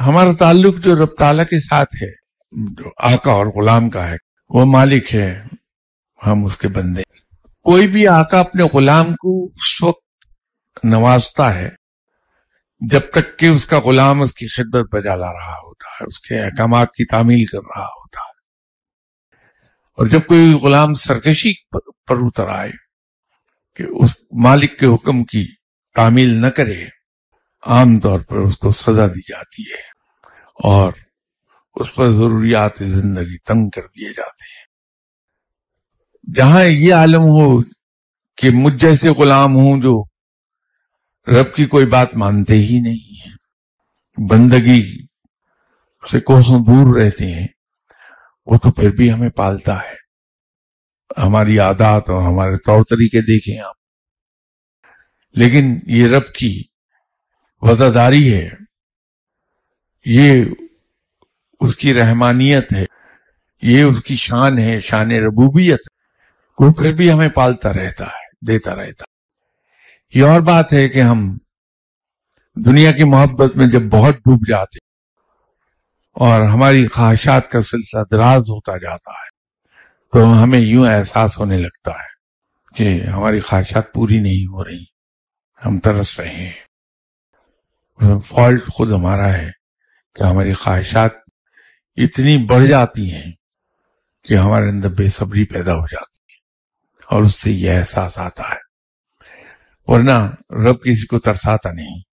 ہمارا تعلق جو رب تعالیٰ کے ساتھ ہے، جو آقا اور غلام کا ہے، وہ مالک ہے، ہم اس کے بندے کوئی بھی آقا اپنے غلام کو اس وقت نوازتا ہے، جب تک کہ اس کا غلام اس کی خدمت بجا لا رہا ہوتا ہے، اس کے احکامات کی تعمیل کر رہا ہوتا ہے۔ اور جب کوئی غلام سرکشی پر اتر آئے کہ اس مالک کے حکم کی تعمیل نہ کرے عام طور پر اس کو سزا دی جاتی ہے اور اس پر ضروریات زندگی تنگ کر دیے جاتے ہیں۔ جہاں یہ عالم ہو کہ مجھ جیسے غلام ہوں جو رب کی کوئی بات مانتے ہی نہیں ہیں، بندگی سے کوسوں دور رہتے ہیں، وہ تو پھر بھی ہمیں پالتا ہے۔ ہماری عادات اور ہمارے طور طریقے دیکھیں آپ۔ لیکن یہ رب کی وزاداری ہے۔ یہ اس کی رحمانیت ہے۔ یہ اس کی شان ہے، شان ربوبیت۔ وہ پھر بھی ہمیں پالتا رہتا ہے، دیتا رہتا یہ اور بات ہے کہ ہم دنیا کی محبت میں جب بہت ڈوب جاتے اور ہماری خواہشات کا سلسلہ دراز ہوتا جاتا ہے، تو ہمیں یوں احساس ہونے لگتا ہے کہ ہماری خواہشات پوری نہیں ہو رہی۔ ہم ترس رہے ہیں۔ فالٹ خود ہمارا ہے کہ ہماری خواہشات اتنی بڑھ جاتی ہیں کہ ہمارے اندر بے صبری پیدا ہو جاتی ہے اور اس سے یہ احساس آتا ہے۔ ورنہ رب کسی کو ترساتا نہیں۔